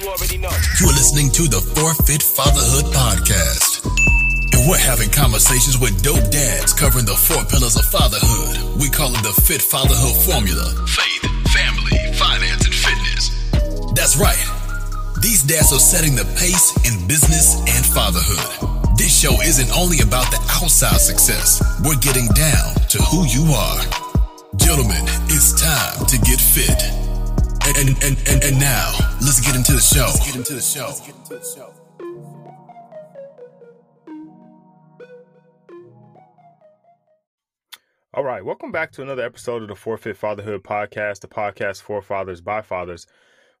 you already know. You're listening to the 4Fit Fatherhood Podcast. And we're having conversations with dope dads covering the four pillars of fatherhood. We call it the Fit Fatherhood Formula faith, family, finance, and fitness. That's right. These dads are setting the pace in business and fatherhood. This show isn't only about the outside success, we're getting down to who you are. Gentlemen, it's time to get fit. And, and, and, and now, let's get into the show. Let's get into the show. All right, welcome back to another episode of the 4Fit Fatherhood Podcast, the podcast for fathers by fathers.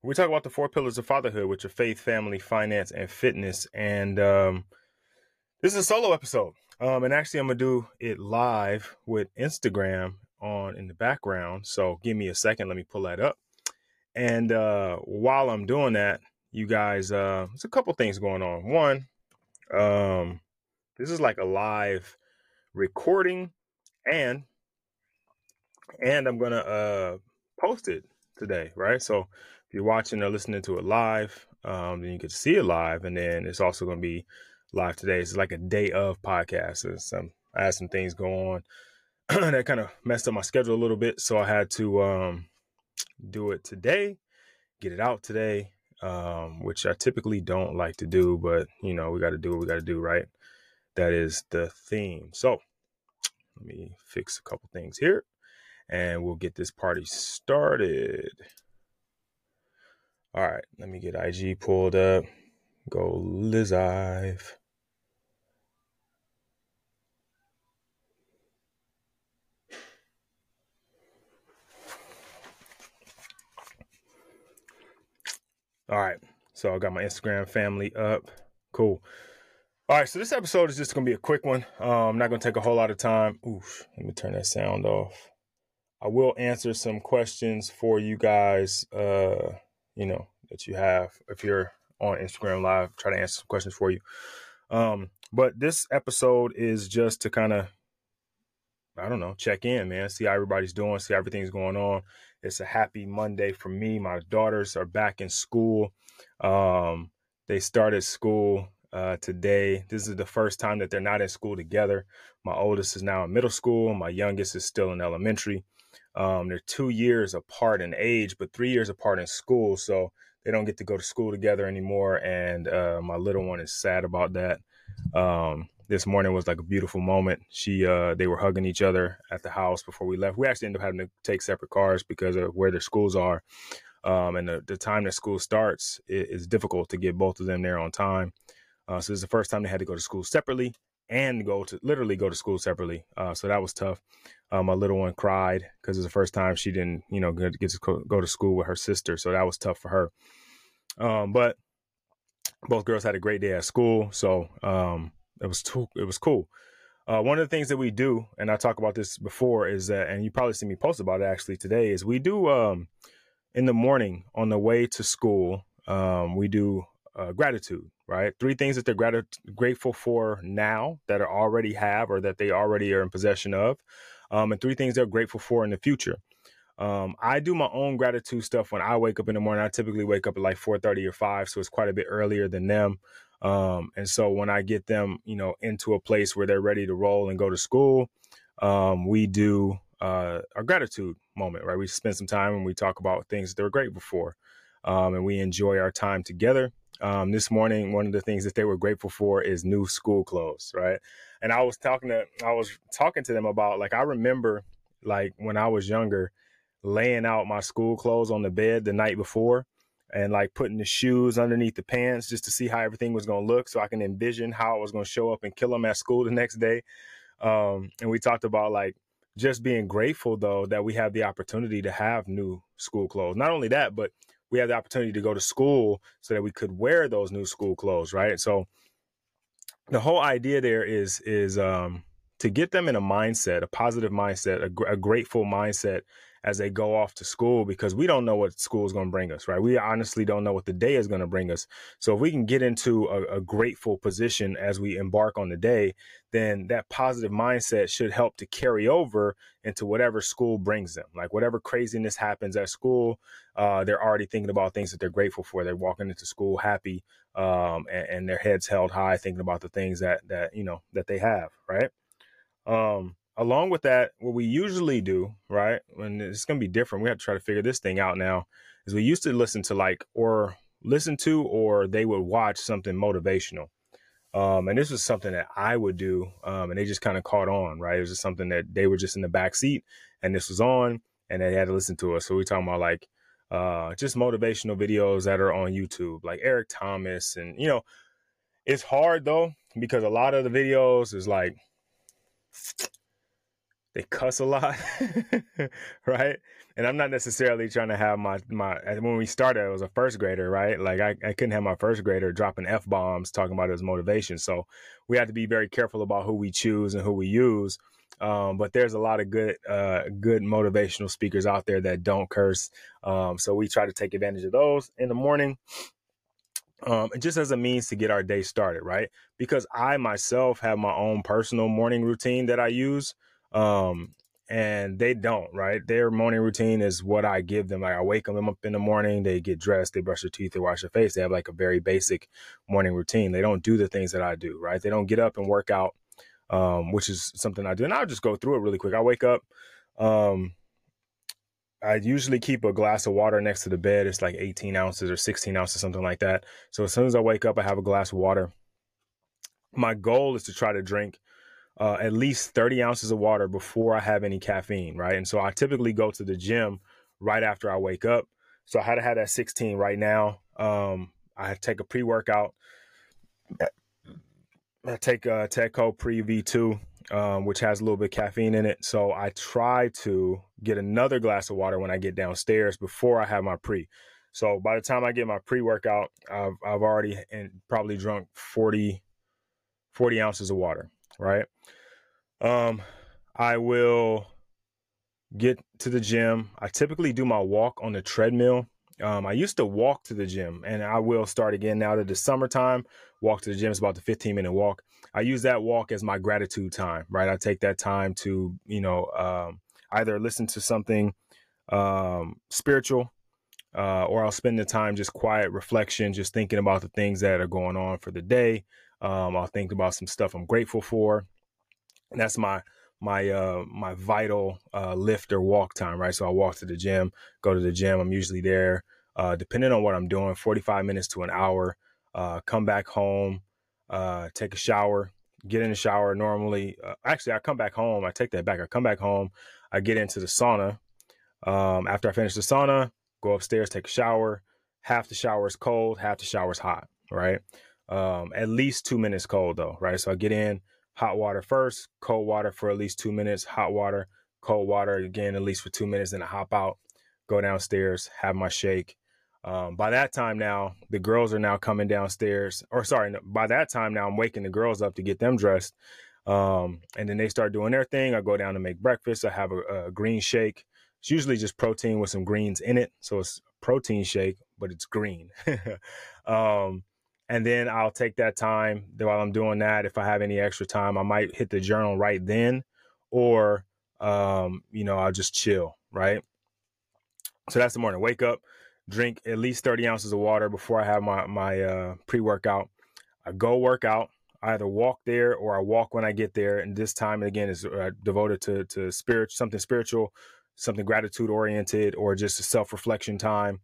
We talk about the four pillars of fatherhood, which are faith, family, finance, and fitness. And um, this is a solo episode. Um, and actually, I'm gonna do it live with Instagram on in the background. So give me a second. Let me pull that up. And uh, while I'm doing that, you guys, uh, there's a couple things going on. One, um, this is like a live recording, and and I'm gonna uh, post it today, right? So if you're watching or listening to it live, um, then you get to see it live, and then it's also gonna be live today. It's like a day of podcast. So some I had some things go on that kind of messed up my schedule a little bit, so I had to um, do it today, get it out today, um, which I typically don't like to do, but you know, we got to do what we got to do, right? That is the theme. So let me fix a couple things here and we'll get this party started. All right, let me get IG pulled up. Go Lizive. All right. So I got my Instagram family up. Cool. All right. So this episode is just to be a quick one. Um, I'm not going to take a whole lot of time. Oof. Let me turn that sound off. I will answer some questions for you guys, uh, you know, that you have. If you're on Instagram Live, try to answer some questions for you. Um, but this episode is just to kind of, I don't know, check in, man, see how everybody's doing, see everything's going on. It's a happy Monday for me. My daughters are back in school. Um, they started school uh, today. This is the first time that they're not in school together. My oldest is now in middle school. My youngest is still in elementary. Um, they're two years apart in age, but three years apart in school. So they don't get to go to school together anymore. And uh, my little one is sad about that. Um, this morning was like a beautiful moment. She, uh, they were hugging each other at the house before we left. We actually ended up having to take separate cars because of where their schools are. Um, and the, the time that school starts it, it's difficult to get both of them there on time. Uh, so this is the first time they had to go to school separately and go to literally go to school separately. Uh, so that was tough. Um, my little one cried because it's the first time she didn't, you know, get to go to school with her sister. So that was tough for her. Um, but both girls had a great day at school. So um, it was too, it was cool. Uh, one of the things that we do, and I talked about this before, is that, and you probably see me post about it actually today, is we do um, in the morning on the way to school, um, we do uh, gratitude, right? Three things that they're grat- grateful for now that are already have or that they already are in possession of, um, and three things they're grateful for in the future. Um, I do my own gratitude stuff when I wake up in the morning. I typically wake up at like 4:30 or 5, so it's quite a bit earlier than them. Um, and so when I get them, you know, into a place where they're ready to roll and go to school, um, we do uh, our gratitude moment, right? We spend some time and we talk about things that they're grateful for, um, and we enjoy our time together. Um, this morning, one of the things that they were grateful for is new school clothes, right? And I was talking to, I was talking to them about like I remember like when I was younger, laying out my school clothes on the bed the night before and like putting the shoes underneath the pants just to see how everything was going to look so I can envision how I was going to show up and kill them at school the next day. Um, and we talked about like just being grateful though that we have the opportunity to have new school clothes. Not only that, but we have the opportunity to go to school so that we could wear those new school clothes, right? So the whole idea there is is um to get them in a mindset, a positive mindset, a, a grateful mindset as they go off to school because we don't know what school is going to bring us, right? We honestly don't know what the day is going to bring us. So if we can get into a, a, grateful position as we embark on the day, then that positive mindset should help to carry over into whatever school brings them. Like whatever craziness happens at school, uh, they're already thinking about things that they're grateful for. They're walking into school happy um, and, and their heads held high, thinking about the things that that you know that they have, right? Um, along with that, what we usually do, right, and it's going to be different, we have to try to figure this thing out now, is we used to listen to like, or listen to, or they would watch something motivational. Um, and this was something that I would do, um, and they just kind of caught on, right? It was just something that they were just in the back seat, and this was on, and they had to listen to us. So we talking about like uh, just motivational videos that are on YouTube, like Eric Thomas, and you know, it's hard though because a lot of the videos is like they cuss a lot, right? And I'm not necessarily trying to have my my when we started, I was a first grader, right? Like I, I couldn't have my first grader dropping f bombs talking about his motivation. So we have to be very careful about who we choose and who we use. Um, but there's a lot of good uh, good motivational speakers out there that don't curse. Um, so we try to take advantage of those in the morning. Um, and just as a means to get our day started, right? Because I myself have my own personal morning routine that I use. Um, and they don't, right? Their morning routine is what I give them. Like I wake them up in the morning, they get dressed, they brush their teeth, they wash their face. They have like a very basic morning routine. They don't do the things that I do, right? They don't get up and work out, um, which is something I do. And I'll just go through it really quick. I wake up, um, I usually keep a glass of water next to the bed. It's like 18 ounces or 16 ounces, something like that. So as soon as I wake up, I have a glass of water. My goal is to try to drink uh, at least 30 ounces of water before I have any caffeine, right? And so I typically go to the gym right after I wake up. So I had to have that 16 right now. Um, I take a pre workout. I take a Tecco Pre V2, um, which has a little bit of caffeine in it. So I try to get another glass of water when I get downstairs before I have my pre. So by the time I get my pre workout, I've, I've already and probably drunk 40, 40 ounces of water right? Um, I will get to the gym. I typically do my walk on the treadmill. Um, I used to walk to the gym, and I will start again now that it's summertime. Walk to the gym is about the 15 minute walk. I use that walk as my gratitude time, right? I take that time to, you know, um, either listen to something um, spiritual, uh, or I'll spend the time just quiet reflection, just thinking about the things that are going on for the day. Um, I'll think about some stuff I'm grateful for. And that's my my uh my vital uh lift or walk time, right? So I walk to the gym, go to the gym. I'm usually there, uh, depending on what I'm doing, 45 minutes to an hour. Uh, come back home, uh, take a shower, get in the shower. Normally, uh, actually, I come back home. I take that back. I come back home. I get into the sauna. Um, after I finish the sauna, go upstairs, take a shower. Half the shower is cold, half the shower is hot. Right um, at least two minutes cold though, right? So I get in hot water first, cold water for at least two minutes, hot water, cold water again at least for two minutes, then I hop out, go downstairs, have my shake. Um, by that time now, the girls are now coming downstairs, or sorry, by that time now I'm waking the girls up to get them dressed. Um, and then they start doing their thing. I go down to make breakfast. I have a, a green shake. It's usually just protein with some greens in it. So it's protein shake, but it's green. um, and then I'll take that time while I'm doing that. If I have any extra time, I might hit the journal right then, or um, you know, I'll just chill, right? So that's the morning. Wake up, drink at least 30 ounces of water before I have my my uh, pre workout. I go work out. I either walk there or I walk when I get there. And this time again is uh, devoted to to spirit, something spiritual, something gratitude oriented, or just a self reflection time.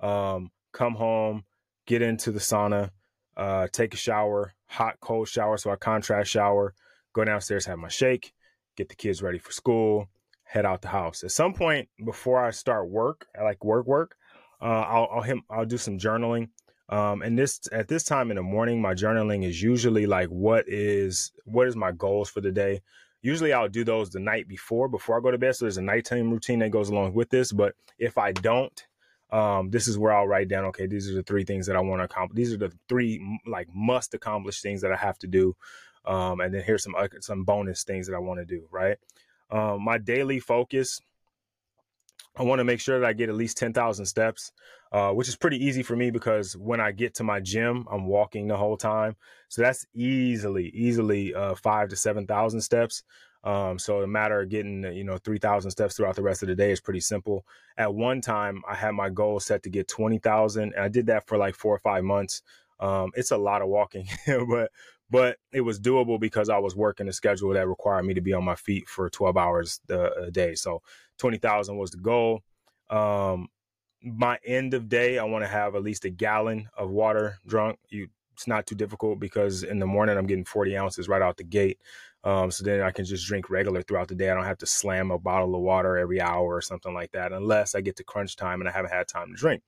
Um, come home, get into the sauna, uh, take a shower, hot, cold shower. So I contrast shower, go downstairs, have my shake, get the kids ready for school, head out the house. At some point before I start work, I like work, work, uh, I'll, I'll, I'll do some journaling. Um, and this at this time in the morning, my journaling is usually like what is what is my goals for the day. Usually I'll do those the night before, before I go to bed. So there's a nighttime routine that goes along with this. But if I don't, um, this is where I'll write down, okay, these are the three things that I want to accomplish. These are the three like must accomplish things that I have to do. Um, and then here's some some bonus things that I want to do. Right. Um, my daily focus I want to make sure that I get at least 10,000 steps, uh, which is pretty easy for me because when I get to my gym, I'm walking the whole time. So that's easily, easily uh, five to 7,000 steps. Um, so a matter of getting, you know, 3,000 steps throughout the rest of the day is pretty simple. At one time, I had my goal set to get 20,000 and I did that for like four or five months. Um, it's a lot of walking, but but it was doable because I was working a schedule that required me to be on my feet for 12 hours a day. So 20,000 was the goal. Um, my end of day, I want to have at least a gallon of water drunk. You, it's not too difficult because in the morning I'm getting 40 ounces right out the gate. Um, so then I can just drink regular throughout the day. I don't have to slam a bottle of water every hour or something like that, unless I get to crunch time and I haven't had time to drink.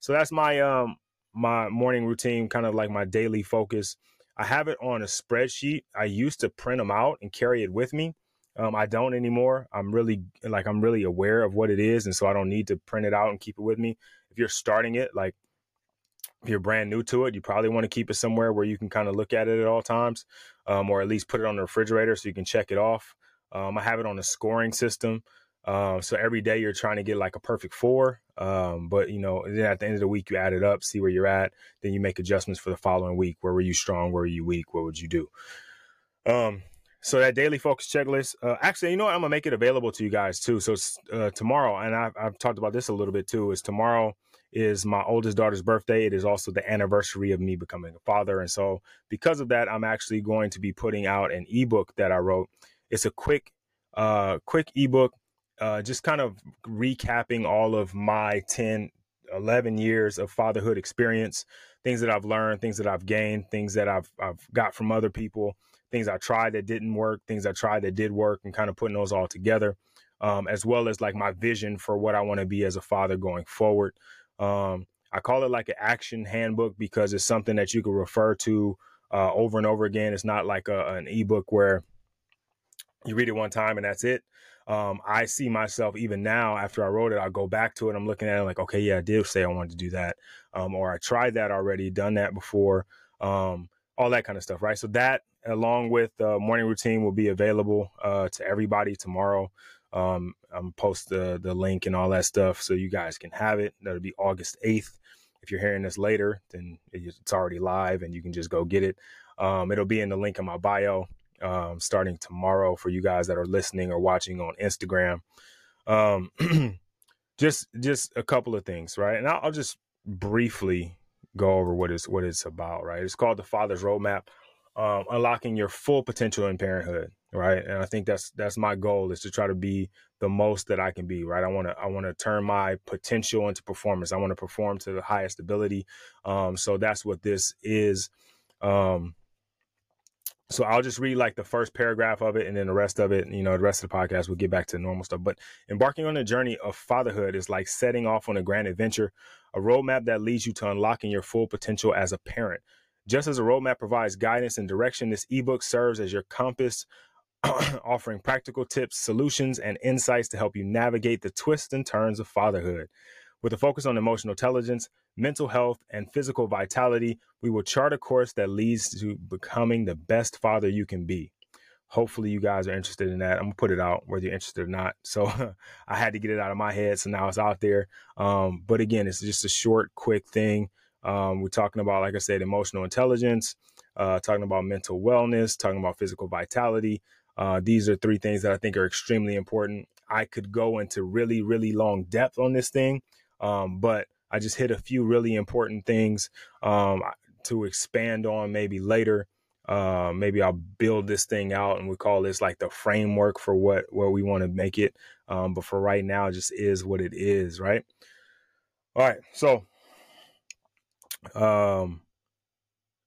So that's my um my morning routine, kind of like my daily focus. I have it on a spreadsheet. I used to print them out and carry it with me. Um, I don't anymore. I'm really like I'm really aware of what it is, and so I don't need to print it out and keep it with me. If you're starting it, like if you're brand new to it, you probably want to keep it somewhere where you can kind of look at it at all times, um, or at least put it on the refrigerator so you can check it off. Um, I have it on a scoring system. Um, so every day you're trying to get like a perfect four. Um, but you know, then at the end of the week you add it up, see where you're at, then you make adjustments for the following week. Where were you strong? Where were you weak? What would you do? Um, so that daily focus checklist, uh, actually, you know what? I'm gonna make it available to you guys too. So uh, tomorrow, and I've, I've talked about this a little bit too, is tomorrow is my oldest daughter's birthday. It is also the anniversary of me becoming a father. And so because of that, I'm actually going to be putting out an ebook that I wrote. It's a quick, uh, quick ebook uh, just kind of recapping all of my 10, 11 years of fatherhood experience, things that I've learned, things that I've gained, things that I've, I've got from other people, things I tried that didn't work, things I tried that did work, and kind of putting those all together, um, as well as like my vision for what I want to be as a father going forward. Um, I call it like an action handbook because it's something that you can refer to uh, over and over again. It's not like a, an ebook where you read it one time and that's it um, I see myself even now after I wrote it, I go back to it. I'm looking at it like, okay, yeah, I did say I wanted to do that. Um, or I tried that already, done that before, um, all that kind of stuff, right? So that along with the morning routine will be available uh, to everybody tomorrow. Um, I'm post the, the link and all that stuff so you guys can have it. That'll be August 8th. If you're hearing this later, then it's already live and you can just go get it. Um, it'll be in the link in my bio um, starting tomorrow for you guys that are listening or watching on Instagram. Um, just just a couple of things, right? And I'll, I'll, just briefly go over what is what it's about, right? It's called the Father's Roadmap, um, unlocking your full potential in parenthood, right? And I think that's that's my goal is to try to be the most that I can be, right? I want to I want to turn my potential into performance. I want to perform to the highest ability. Um, so that's what this is. Um, so I'll just read like the first paragraph of it and then the rest of it, you know, the rest of the podcast, we'll get back to normal stuff. But embarking on a journey of fatherhood is like setting off on a grand adventure, a roadmap that leads you to unlocking your full potential as a parent. Just as a roadmap provides guidance and direction, this ebook serves as your compass, offering practical tips, solutions, and insights to help you navigate the twists and turns of fatherhood. With a focus on emotional intelligence, mental health, and physical vitality, we will chart a course that leads to becoming the best father you can be. Hopefully, you guys are interested in that. I'm gonna put it out whether you're interested or not. So I had to get it out of my head, so now it's out there. Um, but again, it's just a short, quick thing. Um, we're talking about, like I said, emotional intelligence, uh, talking about mental wellness, talking about physical vitality. Uh, these are three things that I think are extremely important. I could go into really, really long depth on this thing, um, but I just hit a few really important things um, to expand on maybe later. Uh, maybe I'll build this thing out and we call this like the framework for what where we want to make it. Um, but for right now, it just is what it is, right? All right, so um,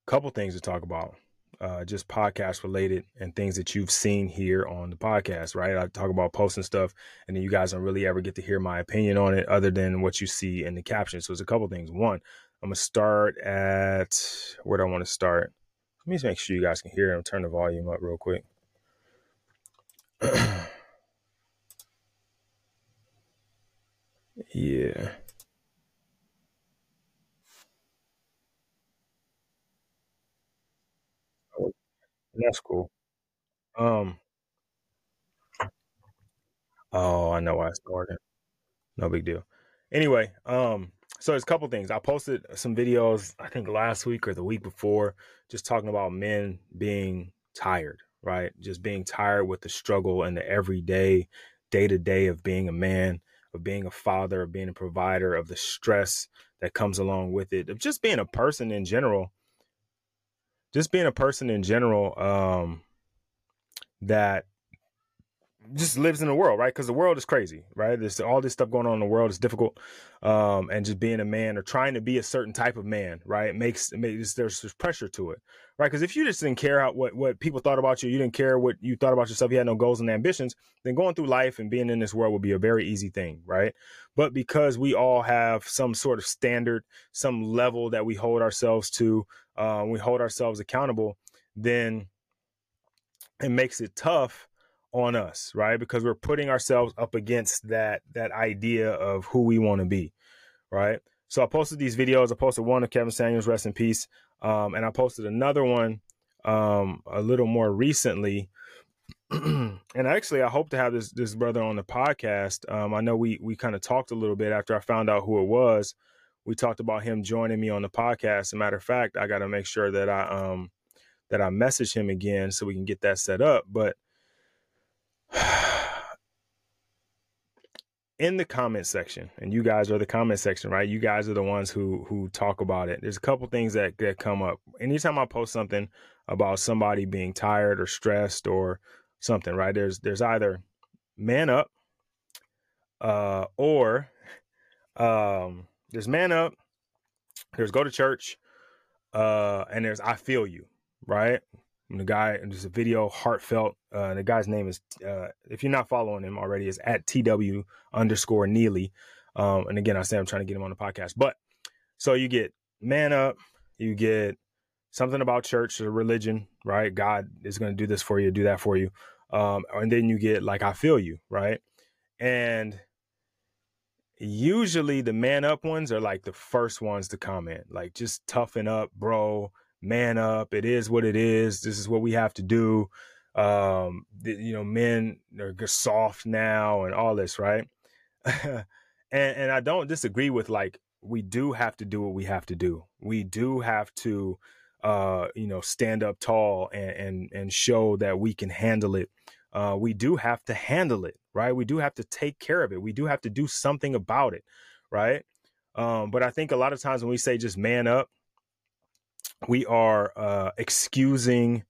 couple things to talk about uh, just podcast related and things that you've seen here on the podcast, right? I talk about posting stuff, and then you guys don't really ever get to hear my opinion on it other than what you see in the caption. So it's a couple things. One, I'm gonna start at where do I want to start? Let me just make sure you guys can hear and turn the volume up real quick. yeah. That's cool. Um. Oh, I know why I started. No big deal. Anyway, um, so there's a couple things. I posted some videos, I think last week or the week before, just talking about men being tired, right? Just being tired with the struggle and the everyday, day to day of being a man, of being a father, of being a provider, of the stress that comes along with it, of just being a person in general. Just being a person in general um, that just lives in the world, right? Because the world is crazy, right? There's all this stuff going on in the world is difficult, um, and just being a man or trying to be a certain type of man, right? Makes, makes there's, there's pressure to it, right? Because if you just didn't care how, what what people thought about you, you didn't care what you thought about yourself, you had no goals and ambitions, then going through life and being in this world would be a very easy thing, right? But because we all have some sort of standard, some level that we hold ourselves to, uh, we hold ourselves accountable, then it makes it tough on us, right? Because we're putting ourselves up against that that idea of who we want to be, right? So I posted these videos. I posted one of Kevin Samuels, rest in peace, um, and I posted another one um, a little more recently. and actually, I hope to have this this brother on the podcast. Um, I know we we kind of talked a little bit after I found out who it was. We talked about him joining me on the podcast. As a matter of fact, I got to make sure that I um that I message him again so we can get that set up. But in the comment section, and you guys are the comment section, right? You guys are the ones who who talk about it. There's a couple things that that come up. Anytime I post something about somebody being tired or stressed or something, right? There's there's either man up, uh, or um, there's man up, there's go to church, uh, and there's I feel you, right? And the guy, there's a video, heartfelt. Uh, the guy's name is, uh, if you're not following him already, is at TW underscore Neely. Um, and again, I say I'm trying to get him on the podcast. But so you get man up, you get something about church or religion, right? God is going to do this for you, do that for you. Um, and then you get like, I feel you, right? And usually the man up ones are like the first ones to comment, like just toughen up, bro man up. It is what it is. This is what we have to do. Um, you know, men are soft now and all this, right? and and I don't disagree with like we do have to do what we have to do. We do have to uh, you know, stand up tall and and and show that we can handle it. Uh, we do have to handle it, right? We do have to take care of it. We do have to do something about it, right? Um, but I think a lot of times when we say just man up, we are uh, excusing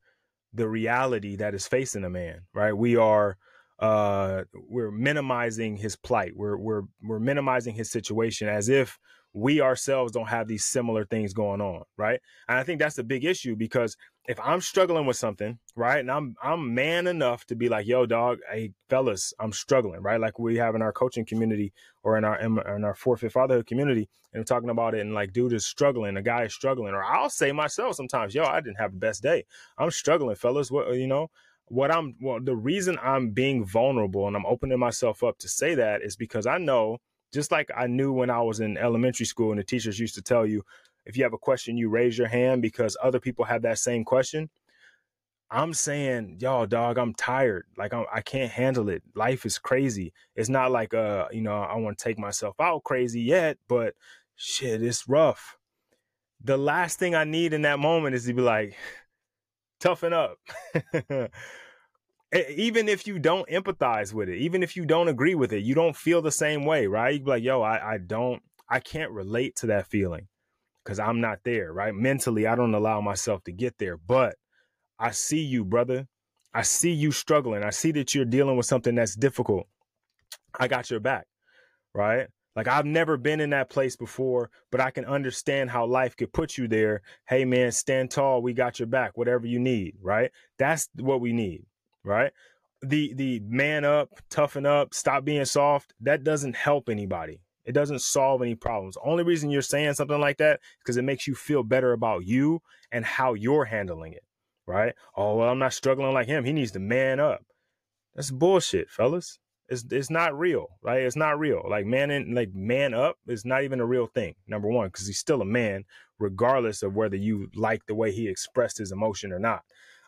the reality that is facing a man, right? We are uh, we're minimizing his plight. We're we're we're minimizing his situation as if we ourselves don't have these similar things going on, right? And I think that's a big issue because if I'm struggling with something, right, and I'm I'm man enough to be like, yo, dog, hey, fellas, I'm struggling, right? Like we have in our coaching community or in our in our 4Fit fatherhood community, and we're talking about it, and like, dude is struggling, a guy is struggling, or I'll say myself sometimes, yo, I didn't have the best day, I'm struggling, fellas. What you know, what I'm well, the reason I'm being vulnerable and I'm opening myself up to say that is because I know, just like I knew when I was in elementary school, and the teachers used to tell you, if you have a question, you raise your hand because other people have that same question. I'm saying, y'all, dog, I'm tired. Like I'm, I can't handle it. Life is crazy. It's not like, uh, you know, I want to take myself out crazy yet, but shit, it's rough. The last thing I need in that moment is to be like, toughen up. even if you don't empathize with it, even if you don't agree with it, you don't feel the same way, right? You'd be like, yo, I, I don't, I can't relate to that feeling because I'm not there, right? Mentally, I don't allow myself to get there. But I see you, brother. I see you struggling. I see that you're dealing with something that's difficult. I got your back, right? Like I've never been in that place before, but I can understand how life could put you there. Hey man, stand tall. We got your back. Whatever you need, right? That's what we need, right? The the man up, toughen up, stop being soft. That doesn't help anybody. It doesn't solve any problems. Only reason you're saying something like that is because it makes you feel better about you and how you're handling it, right? Oh, well, I'm not struggling like him. He needs to man up. That's bullshit, fellas. It's it's not real, right? It's not real. Like man in like man up is not even a real thing. Number one, because he's still a man, regardless of whether you like the way he expressed his emotion or not.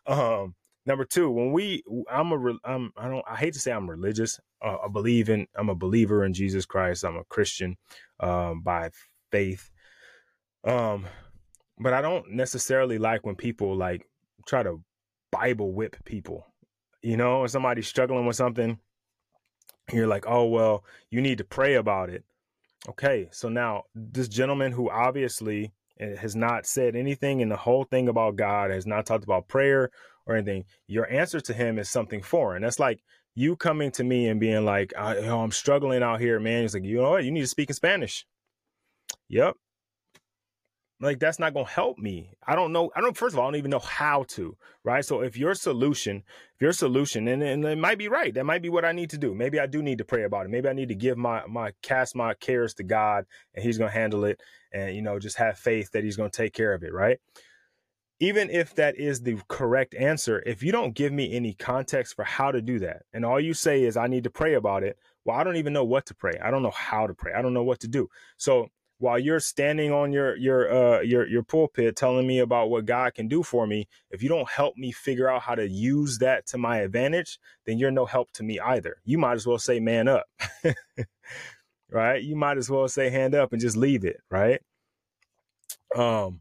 Um, Number two, when we, I'm a, I'm, I don't, I hate to say I'm religious. Uh, I believe in, I'm a believer in Jesus Christ. I'm a Christian um, by faith. Um, but I don't necessarily like when people like try to Bible whip people. You know, if somebody's struggling with something, you're like, oh well, you need to pray about it. Okay, so now this gentleman who obviously eh, has not said anything in the whole thing about God, has not talked about prayer or anything, your answer to him is something foreign. That's like you coming to me and being like, I, oh, I'm struggling out here, man. He's like, you know what? You need to speak in Spanish. Yep. Like that's not going to help me. I don't know. I don't, first of all, I don't even know how to, right? So if your solution, if your solution, and, and it might be right, that might be what I need to do. Maybe I do need to pray about it. Maybe I need to give my, my, cast my cares to God and he's going to handle it and, you know, just have faith that he's going to take care of it, right? Even if that is the correct answer, if you don't give me any context for how to do that, and all you say is, I need to pray about it, well, I don't even know what to pray. I don't know how to pray. I don't know what to do. So while you're standing on your your uh your your pulpit telling me about what God can do for me, if you don't help me figure out how to use that to my advantage, then you're no help to me either. You might as well say man up. right? You might as well say hand up and just leave it, right? Um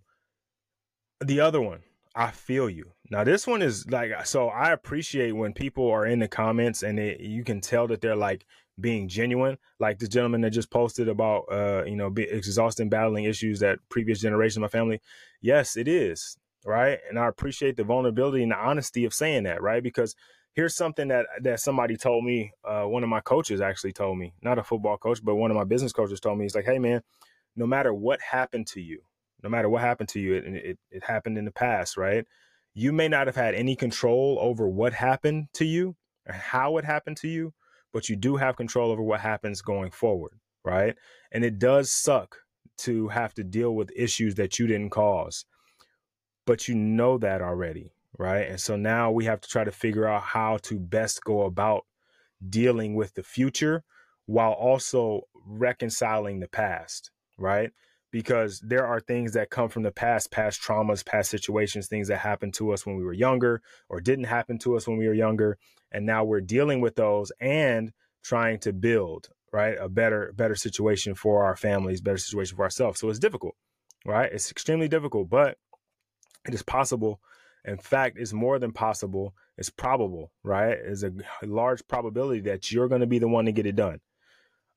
the other one, I feel you. Now this one is like so I appreciate when people are in the comments and you can tell that they're like being genuine. Like the gentleman that just posted about uh you know be exhausting battling issues that previous generations of my family. Yes, it is right, and I appreciate the vulnerability and the honesty of saying that right because here's something that that somebody told me. Uh, one of my coaches actually told me, not a football coach, but one of my business coaches told me. He's like, hey man, no matter what happened to you no matter what happened to you, it, it, it happened in the past, right? You may not have had any control over what happened to you or how it happened to you, but you do have control over what happens going forward, right? And it does suck to have to deal with issues that you didn't cause, but you know that already, right? And so now we have to try to figure out how to best go about dealing with the future while also reconciling the past, right? Because there are things that come from the past, past traumas, past situations, things that happened to us when we were younger or didn't happen to us when we were younger. And now we're dealing with those and trying to build, right, a better, better situation for our families, better situation for ourselves. So it's difficult, right? It's extremely difficult, but it is possible. In fact, it's more than possible. It's probable, right? It's a large probability that you're going to be the one to get it done.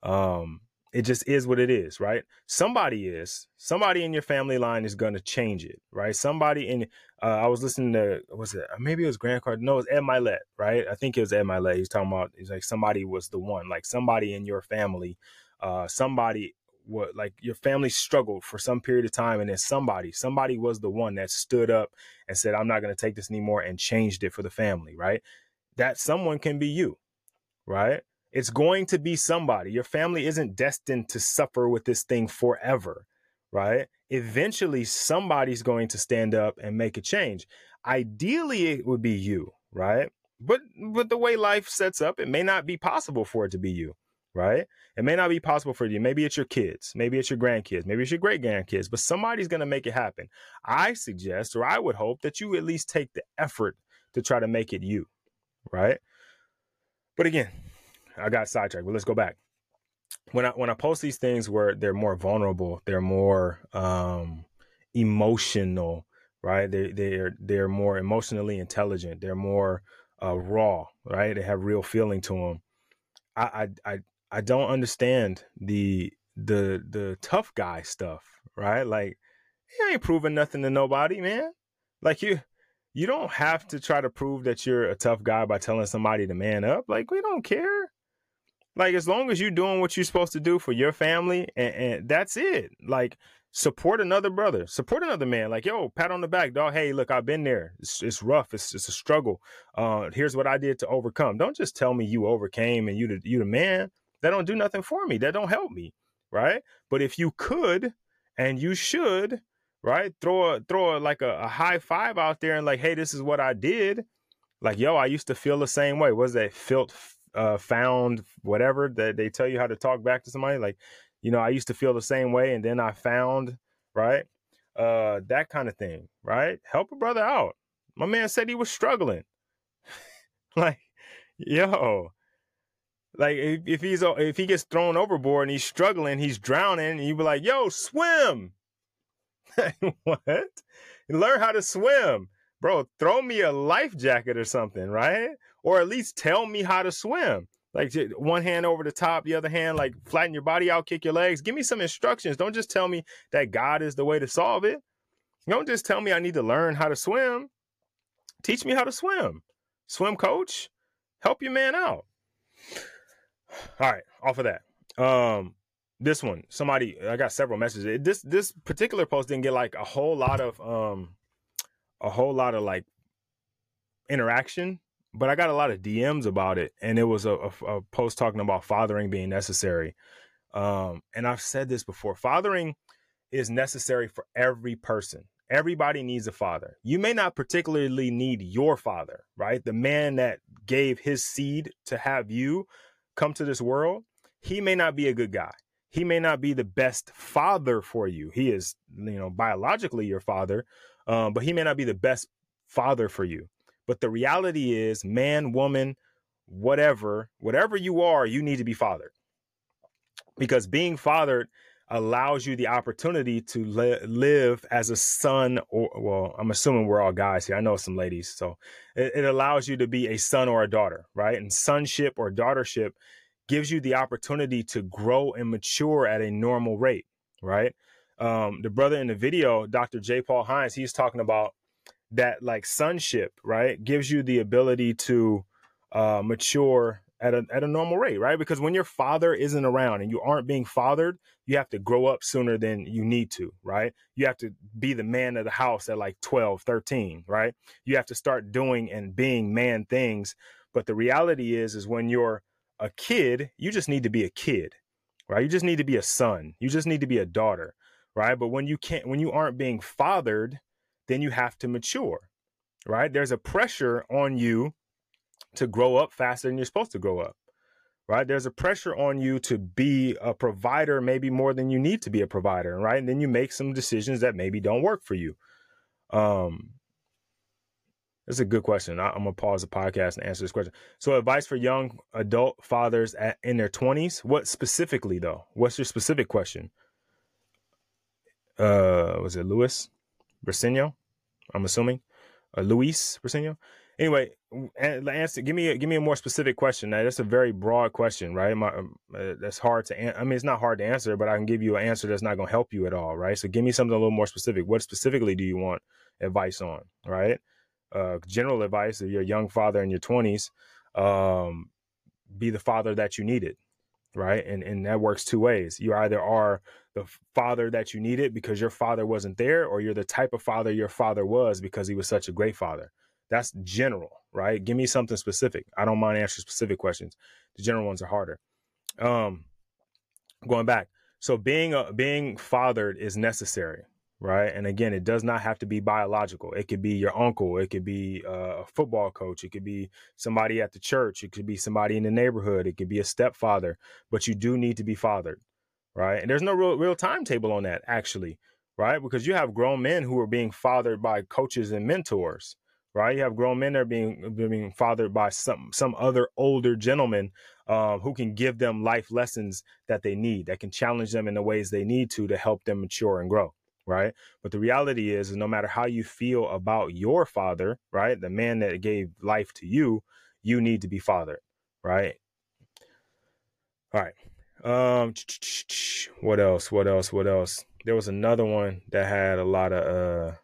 Um, it just is what it is, right? Somebody is, somebody in your family line is going to change it, right? Somebody in, uh, I was listening to, was it, maybe it was Grant Card, no, it was Ed Mylett, right? I think it was Ed Mylett. He's talking about, he's like, somebody was the one, like somebody in your family, uh, somebody, what like your family struggled for some period of time and then somebody somebody was the one that stood up and said i'm not going to take this anymore and changed it for the family right that someone can be you right it's going to be somebody. Your family isn't destined to suffer with this thing forever, right? Eventually, somebody's going to stand up and make a change. Ideally, it would be you, right? But but the way life sets up, it may not be possible for it to be you, right? It may not be possible for you. Maybe it's your kids, maybe it's your grandkids, maybe it's your great grandkids, but somebody's going to make it happen. I suggest, or I would hope that you at least take the effort to try to make it you, right? But again, I got sidetracked, but let's go back. When I when I post these things where they're more vulnerable, they're more um, emotional, right? They they're they're more emotionally intelligent. They're more uh, raw, right? They have real feeling to them. I I I, I don't understand the the the tough guy stuff, right? Like you ain't proving nothing to nobody, man. Like you you don't have to try to prove that you're a tough guy by telling somebody to man up. Like we don't care. Like as long as you're doing what you're supposed to do for your family, and, and that's it. Like support another brother, support another man. Like yo, pat on the back, dog. Hey, look, I've been there. It's, it's rough. It's it's a struggle. Uh, here's what I did to overcome. Don't just tell me you overcame and you the you the man. That don't do nothing for me. That don't help me, right? But if you could, and you should, right? Throw a throw a, like a, a high five out there and like, hey, this is what I did. Like, yo, I used to feel the same way. Was that felt uh, found whatever that they tell you how to talk back to somebody. Like, you know, I used to feel the same way, and then I found right uh, that kind of thing. Right, help a brother out. My man said he was struggling. like, yo, like if, if he's if he gets thrown overboard and he's struggling, he's drowning, and you be like, "Yo, swim!" what? Learn how to swim, bro. Throw me a life jacket or something, right? Or at least tell me how to swim. Like one hand over the top, the other hand like flatten your body out, kick your legs. Give me some instructions. Don't just tell me that God is the way to solve it. Don't just tell me I need to learn how to swim. Teach me how to swim. Swim coach, help your man out. All right, off of that. Um, this one, somebody, I got several messages. This this particular post didn't get like a whole lot of um, a whole lot of like interaction, but I got a lot of DMs about it, and it was a, a, a post talking about fathering being necessary. Um, and I've said this before: fathering is necessary for every person. Everybody needs a father. You may not particularly need your father, right? The man that gave his seed to have you come to this world, he may not be a good guy. He may not be the best father for you. He is, you know, biologically your father, um, but he may not be the best father for you. But the reality is, man, woman, whatever, whatever you are, you need to be fathered. Because being fathered allows you the opportunity to li- live as a son or well i'm assuming we're all guys here. I know some ladies. So it, it, allows you to be a son or a daughter right? And sonship or daughtership gives you the opportunity to grow and mature at a normal rate right? Um, the brother in the video dr j paul hines he's talking about that like sonship right gives you the ability to uh, mature at a at a normal rate, right? Because when your father isn't around and you aren't being fathered, you have to grow up sooner than you need to, right? You have to be the man of the house at like 12, 13, right? You have to start doing and being man things. But the reality is is when you're a kid, you just need to be a kid, right? You just need to be a son. You just need to be a daughter, right? But when you can't when you aren't being fathered, then you have to mature, right? There's a pressure on you to grow up faster than you're supposed to grow up right? There's a pressure on you to be a provider maybe more than you need to be a provider right? And then you make some decisions that maybe don't work for you. Um that's a good question. I, am gonna pause the podcast and answer this question. So advice for young adult fathers at, in their 20s what specifically though? What's your specific question? Uh was it louis Briceño? i'm assuming uh, luis Briceño? anyway answer give me a, give me a more specific question. Now that's a very broad question right? My, um, uh, that's hard to an- i mean it's not hard to answer but i can give you an answer that's not going to help you at all right? So give me something a little more specific. What specifically do you want advice on right? Uh, general advice if you're a young father in your 20s um, be the father that you needed right? And and that works two ways. You either are the father that you needed because your father wasn't there or you're the type of father your father was because he was such a great father that's general, right? Give me something specific. I don't mind answering specific questions. The general ones are harder. Um, going back, so being a, being fathered is necessary, right? And again, it does not have to be biological. It could be your uncle. It could be a football coach. It could be somebody at the church. It could be somebody in the neighborhood. It could be a stepfather. But you do need to be fathered, right? And there's no real real timetable on that actually, right? Because you have grown men who are being fathered by coaches and mentors right? You have grown men that are being being fathered by some some other older gentlemen um, who can give them life lessons that they need, that can challenge them in the ways they need to to help them mature and grow, right? But the reality is, is no matter how you feel about your father, right, the man that gave life to you, you need to be fathered, right? All right. Um, what else? What else? What else? There was another one that had a lot of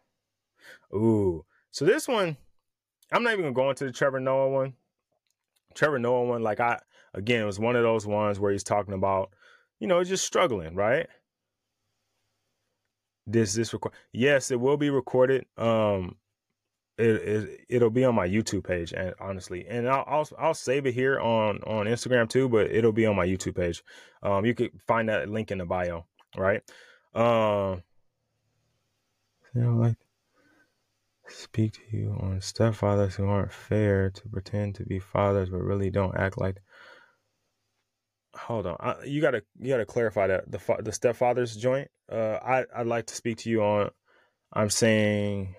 uh, ooh so this one, I'm not even gonna go into the Trevor Noah one. Trevor Noah one, like I again, it was one of those ones where he's talking about, you know, just struggling, right? This this record, yes, it will be recorded. Um, it, it it'll be on my YouTube page, and honestly, and I'll, I'll I'll save it here on on Instagram too, but it'll be on my YouTube page. Um, you could find that link in the bio, right? Um, you know, like speak to you on stepfathers who aren't fair to pretend to be fathers but really don't act like hold on I, you gotta you gotta clarify that the the stepfathers joint uh i i'd like to speak to you on i'm saying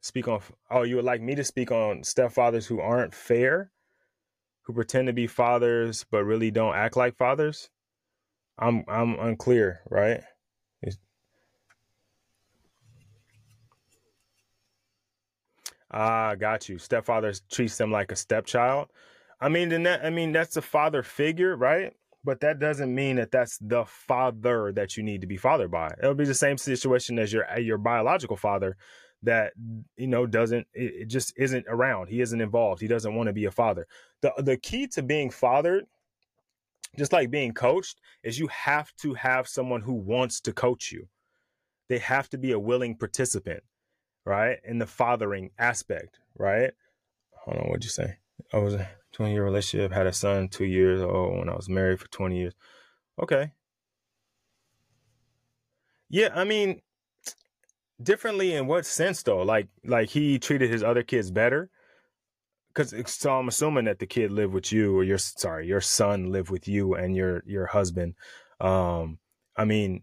speak on. Oh, you would like me to speak on stepfathers who aren't fair, who pretend to be fathers but really don't act like fathers. I'm I'm unclear, right? Ah, got you. Stepfather treats them like a stepchild. I mean, then that I mean that's a father figure, right? But that doesn't mean that that's the father that you need to be fathered by. It'll be the same situation as your your biological father that you know doesn't it, it just isn't around. He isn't involved. He doesn't want to be a father. The the key to being fathered just like being coached is you have to have someone who wants to coach you. They have to be a willing participant right? In the fathering aspect, right? Hold on, what'd you say? I was a 20 year relationship, had a son two years old when I was married for 20 years. Okay. Yeah, I mean, differently in what sense though? Like, like he treated his other kids better. Cause so I'm assuming that the kid lived with you, or your sorry, your son lived with you and your your husband. Um, I mean,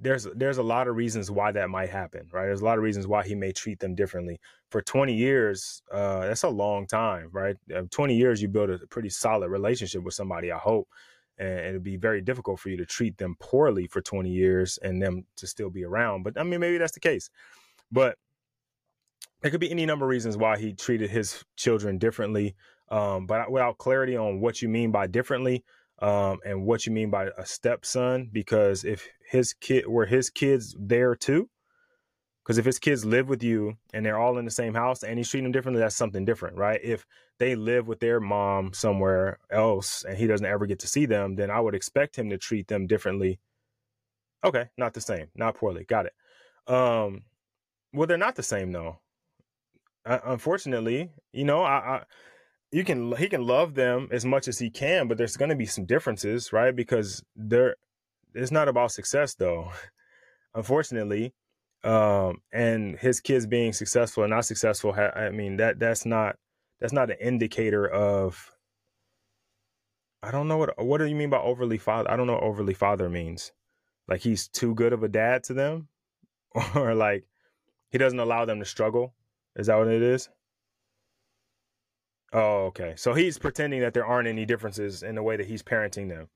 there's there's a lot of reasons why that might happen, right? There's a lot of reasons why he may treat them differently. For 20 years, uh, that's a long time, right? Uh, 20 years, you build a pretty solid relationship with somebody. I hope, and it'd be very difficult for you to treat them poorly for 20 years and them to still be around. But I mean, maybe that's the case. But there could be any number of reasons why he treated his children differently. Um, but without clarity on what you mean by differently, um, and what you mean by a stepson, because if his kid were his kids there too, because if his kids live with you and they're all in the same house and he's treating them differently, that's something different, right? If they live with their mom somewhere else and he doesn't ever get to see them, then I would expect him to treat them differently. Okay, not the same, not poorly. Got it. Um, well, they're not the same though. Uh, unfortunately, you know, I, I you can he can love them as much as he can, but there's going to be some differences, right? Because they're it's not about success though. Unfortunately, um, and his kids being successful or not successful, I mean that that's not that's not an indicator of. I don't know what what do you mean by overly father? I don't know what overly father means. Like he's too good of a dad to them, or like he doesn't allow them to struggle. Is that what it is? Oh, okay. So he's pretending that there aren't any differences in the way that he's parenting them.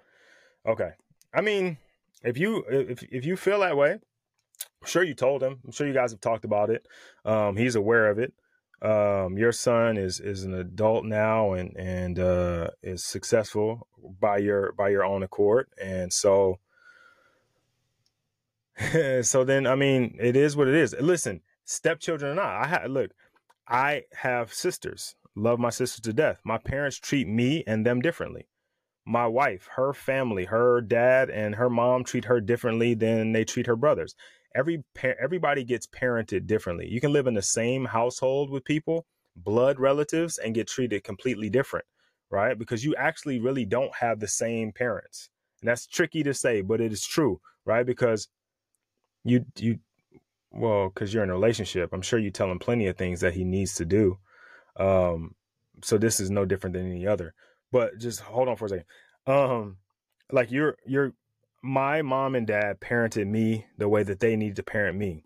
Okay. I mean, if you if if you feel that way, I'm sure you told him. I'm sure you guys have talked about it. Um, he's aware of it. Um, your son is is an adult now and and uh, is successful by your by your own accord, and so so then I mean it is what it is. Listen, stepchildren or not, I ha- look. I have sisters love my sisters to death. My parents treat me and them differently. My wife, her family, her dad and her mom treat her differently than they treat her brothers. Every everybody gets parented differently. You can live in the same household with people, blood relatives, and get treated completely different, right? Because you actually really don't have the same parents. And that's tricky to say, but it is true, right? Because you you well, because you're in a relationship, I'm sure you tell him plenty of things that he needs to do um, so this is no different than any other. But just hold on for a second. Um, like you're you're my mom and dad parented me the way that they need to parent me.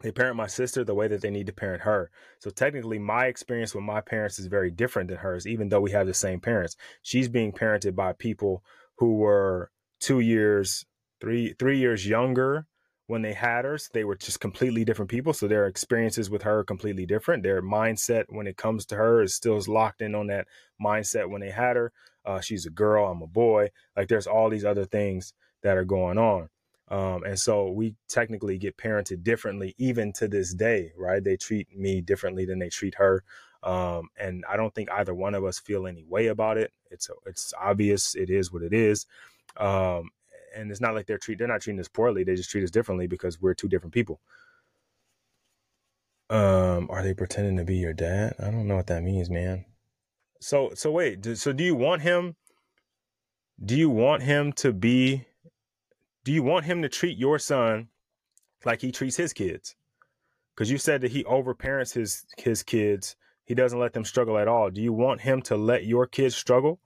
They parent my sister the way that they need to parent her. So technically, my experience with my parents is very different than hers, even though we have the same parents. She's being parented by people who were two years, three three years younger when they had her, they were just completely different people. So their experiences with her are completely different. Their mindset when it comes to her is still locked in on that mindset when they had her. Uh, she's a girl, I'm a boy. Like there's all these other things that are going on. Um, and so we technically get parented differently, even to this day, right? They treat me differently than they treat her. Um, and I don't think either one of us feel any way about it. It's it's obvious. It is what it is. Um, and it's not like they're treat they're not treating us poorly. They just treat us differently because we're two different people. Um, are they pretending to be your dad? I don't know what that means, man. So so wait, so do you want him? Do you want him to be? Do you want him to treat your son like he treats his kids? Because you said that he overparents his his kids. He doesn't let them struggle at all. Do you want him to let your kids struggle?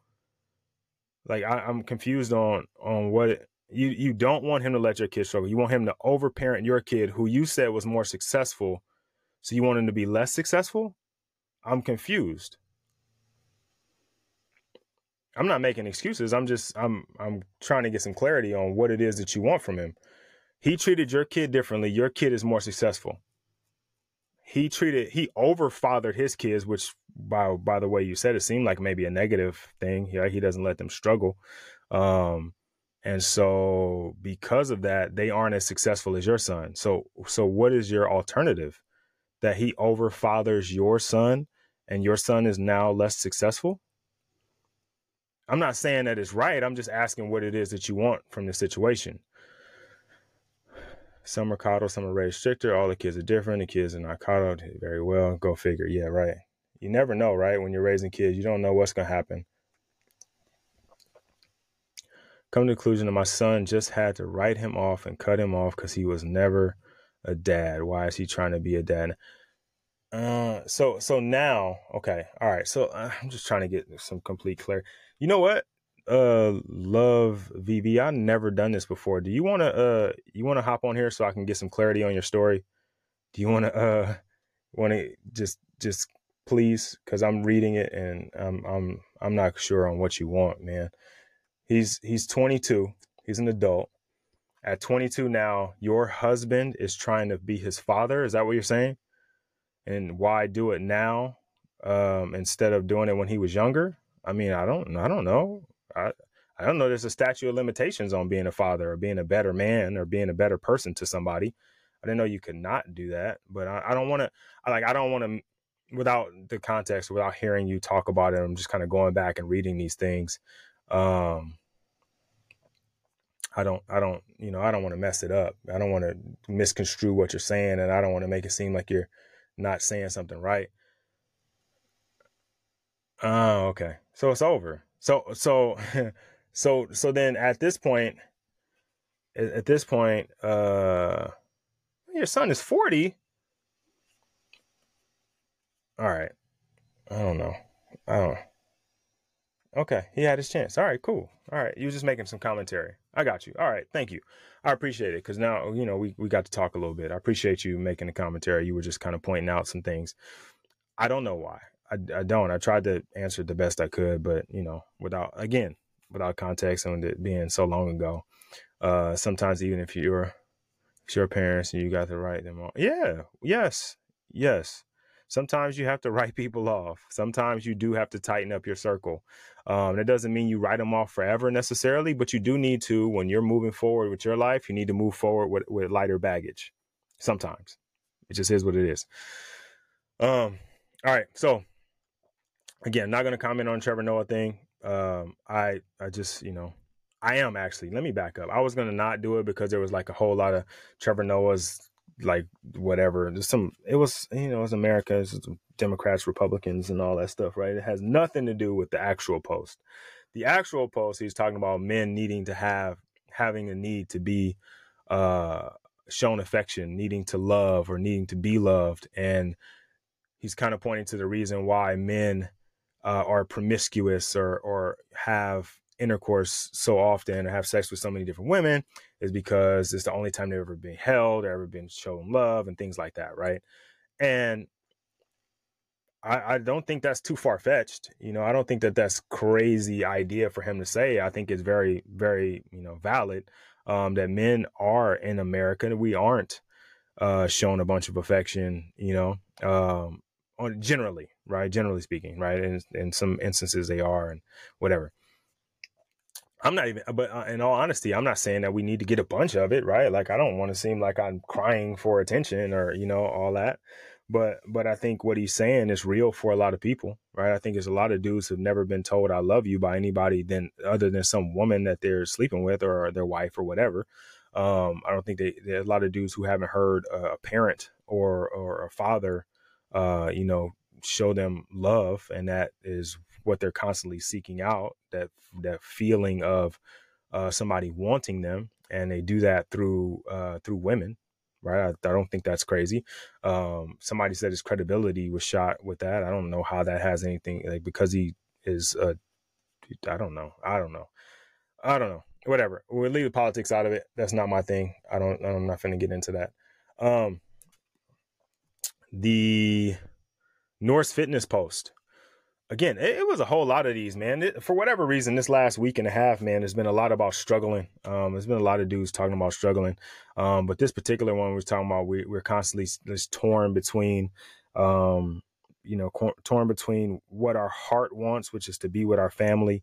Like I, am confused on on what you you don't want him to let your kid struggle. You want him to overparent your kid, who you said was more successful So you want him to be less successful? I'm confused. I'm not making excuses. I'm just I'm I'm trying to get some clarity on what it is that you want from him. He treated your kid differently. Your kid is more successful. He treated he overfathered his kids, which by by the way you said it seemed like maybe a negative thing. Yeah, he doesn't let them struggle. Um and so because of that, they aren't as successful as your son. So so what is your alternative? That he overfathers your son and your son is now less successful? I'm not saying that it's right. I'm just asking what it is that you want from the situation. Some are coddled, some are raised stricter. All the kids are different. The kids are not coddled very well. Go figure. Yeah, right. You never know, right? When you're raising kids, you don't know what's going to happen. Come to the conclusion that my son just had to write him off and cut him off because he was never a dad. Why is he trying to be a dad? Uh, so so now, okay, all right. So uh, I'm just trying to get some complete clarity. You know what? Uh, love VV. I've never done this before. Do you want to uh you want to hop on here so I can get some clarity on your story? Do you want to uh want to just just please because I'm reading it and I'm I'm I'm not sure on what you want, man. He's he's 22. He's an adult. At 22 now, your husband is trying to be his father. Is that what you're saying? And why do it now um, instead of doing it when he was younger? I mean, I don't I don't know. I I don't know. There's a statute of limitations on being a father or being a better man or being a better person to somebody. I didn't know you could not do that, but I, I don't want to. Like I don't want to without the context, without hearing you talk about it. I'm just kind of going back and reading these things. Um, I don't, I don't, you know, I don't want to mess it up. I don't want to misconstrue what you're saying, and I don't want to make it seem like you're not saying something right. Oh, okay. So it's over. So, so, so, so then at this point, at this point, uh, your son is 40. All right. I don't know. I don't. Okay, he had his chance. All right, cool. All right, you were just making some commentary. I got you. All right, thank you. I appreciate it because now you know we we got to talk a little bit. I appreciate you making the commentary. You were just kind of pointing out some things. I don't know why. I, I don't. I tried to answer the best I could, but you know, without again, without context and it being so long ago. Uh, sometimes even if you're if your parents and you got to write them all. Yeah. Yes. Yes. Sometimes you have to write people off. Sometimes you do have to tighten up your circle. Um, that doesn't mean you write them off forever necessarily, but you do need to, when you're moving forward with your life, you need to move forward with, with lighter baggage. Sometimes it just is what it is. Um, all right. So again, not going to comment on Trevor Noah thing. Um, I, I just, you know, I am actually, let me back up. I was going to not do it because there was like a whole lot of Trevor Noah's like whatever. There's some. It was you know it's America. It's Democrats, Republicans, and all that stuff, right? It has nothing to do with the actual post. The actual post, he's talking about men needing to have having a need to be uh, shown affection, needing to love or needing to be loved, and he's kind of pointing to the reason why men uh, are promiscuous or or have intercourse so often or have sex with so many different women is because it's the only time they've ever been held or ever been shown love and things like that, right? And I, I don't think that's too far fetched. You know, I don't think that that's crazy idea for him to say. I think it's very, very, you know, valid um, that men are in America. We aren't uh, shown a bunch of affection, you know, um, on generally, right? Generally speaking, right? And in some instances they are and whatever. I'm not even, but uh, in all honesty, I'm not saying that we need to get a bunch of it, right? Like, I don't want to seem like I'm crying for attention or, you know, all that. But, but I think what he's saying is real for a lot of people, right? I think there's a lot of dudes who've never been told I love you by anybody than other than some woman that they're sleeping with or their wife or whatever. Um, I don't think they, there's a lot of dudes who haven't heard a parent or, or a father, uh, you know, show them love. And that is what they're constantly seeking out that that feeling of uh, somebody wanting them, and they do that through uh, through women, right? I, I, don't think that's crazy. Um, somebody said his credibility was shot with that. I don't know how that has anything like because he is. Uh, I don't know. I don't know. I don't know. Whatever. We'll leave the politics out of it. That's not my thing. I don't. I'm not going to get into that. Um, the Norse Fitness post. Again, it, it was a whole lot of these, man. It, for whatever reason, this last week and a half, man, there's been a lot about struggling. Um, there's been a lot of dudes talking about struggling. Um, but this particular one we're talking about, we, we're constantly just torn between, um, you know, torn between what our heart wants, which is to be with our family,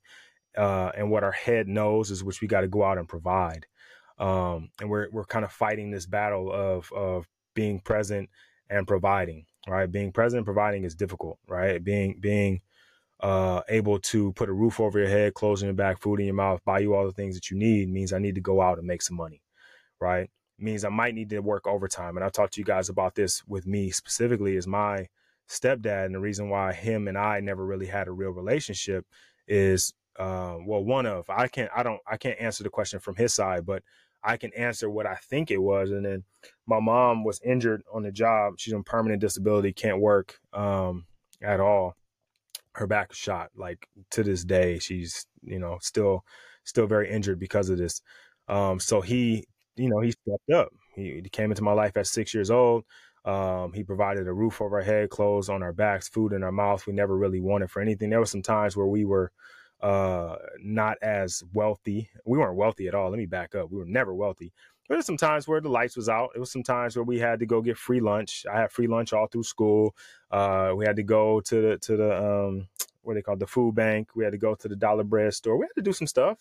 uh, and what our head knows is which we got to go out and provide. Um, and we're we're kind of fighting this battle of of being present and providing. Right, being present and providing is difficult. Right, being being uh, able to put a roof over your head, clothes in your back, food in your mouth, buy you all the things that you need means I need to go out and make some money. Right, means I might need to work overtime. And I've talked to you guys about this with me specifically is my stepdad and the reason why him and I never really had a real relationship is uh, well one of I can't I don't I can't answer the question from his side but I can answer what I think it was and then my mom was injured on the job she's on permanent disability can't work um, at all her back shot like to this day she's you know still still very injured because of this um, so he you know he stepped up he, he came into my life at six years old um, he provided a roof over our head, clothes on our backs, food in our mouth. We never really wanted for anything. There were some times where we were uh, not as wealthy. We weren't wealthy at all. Let me back up. We were never wealthy. There were some times where the lights was out. It was some times where we had to go get free lunch. I had free lunch all through school. Uh, we had to go to the to the um, what they call the food bank. We had to go to the dollar bread store. We had to do some stuff,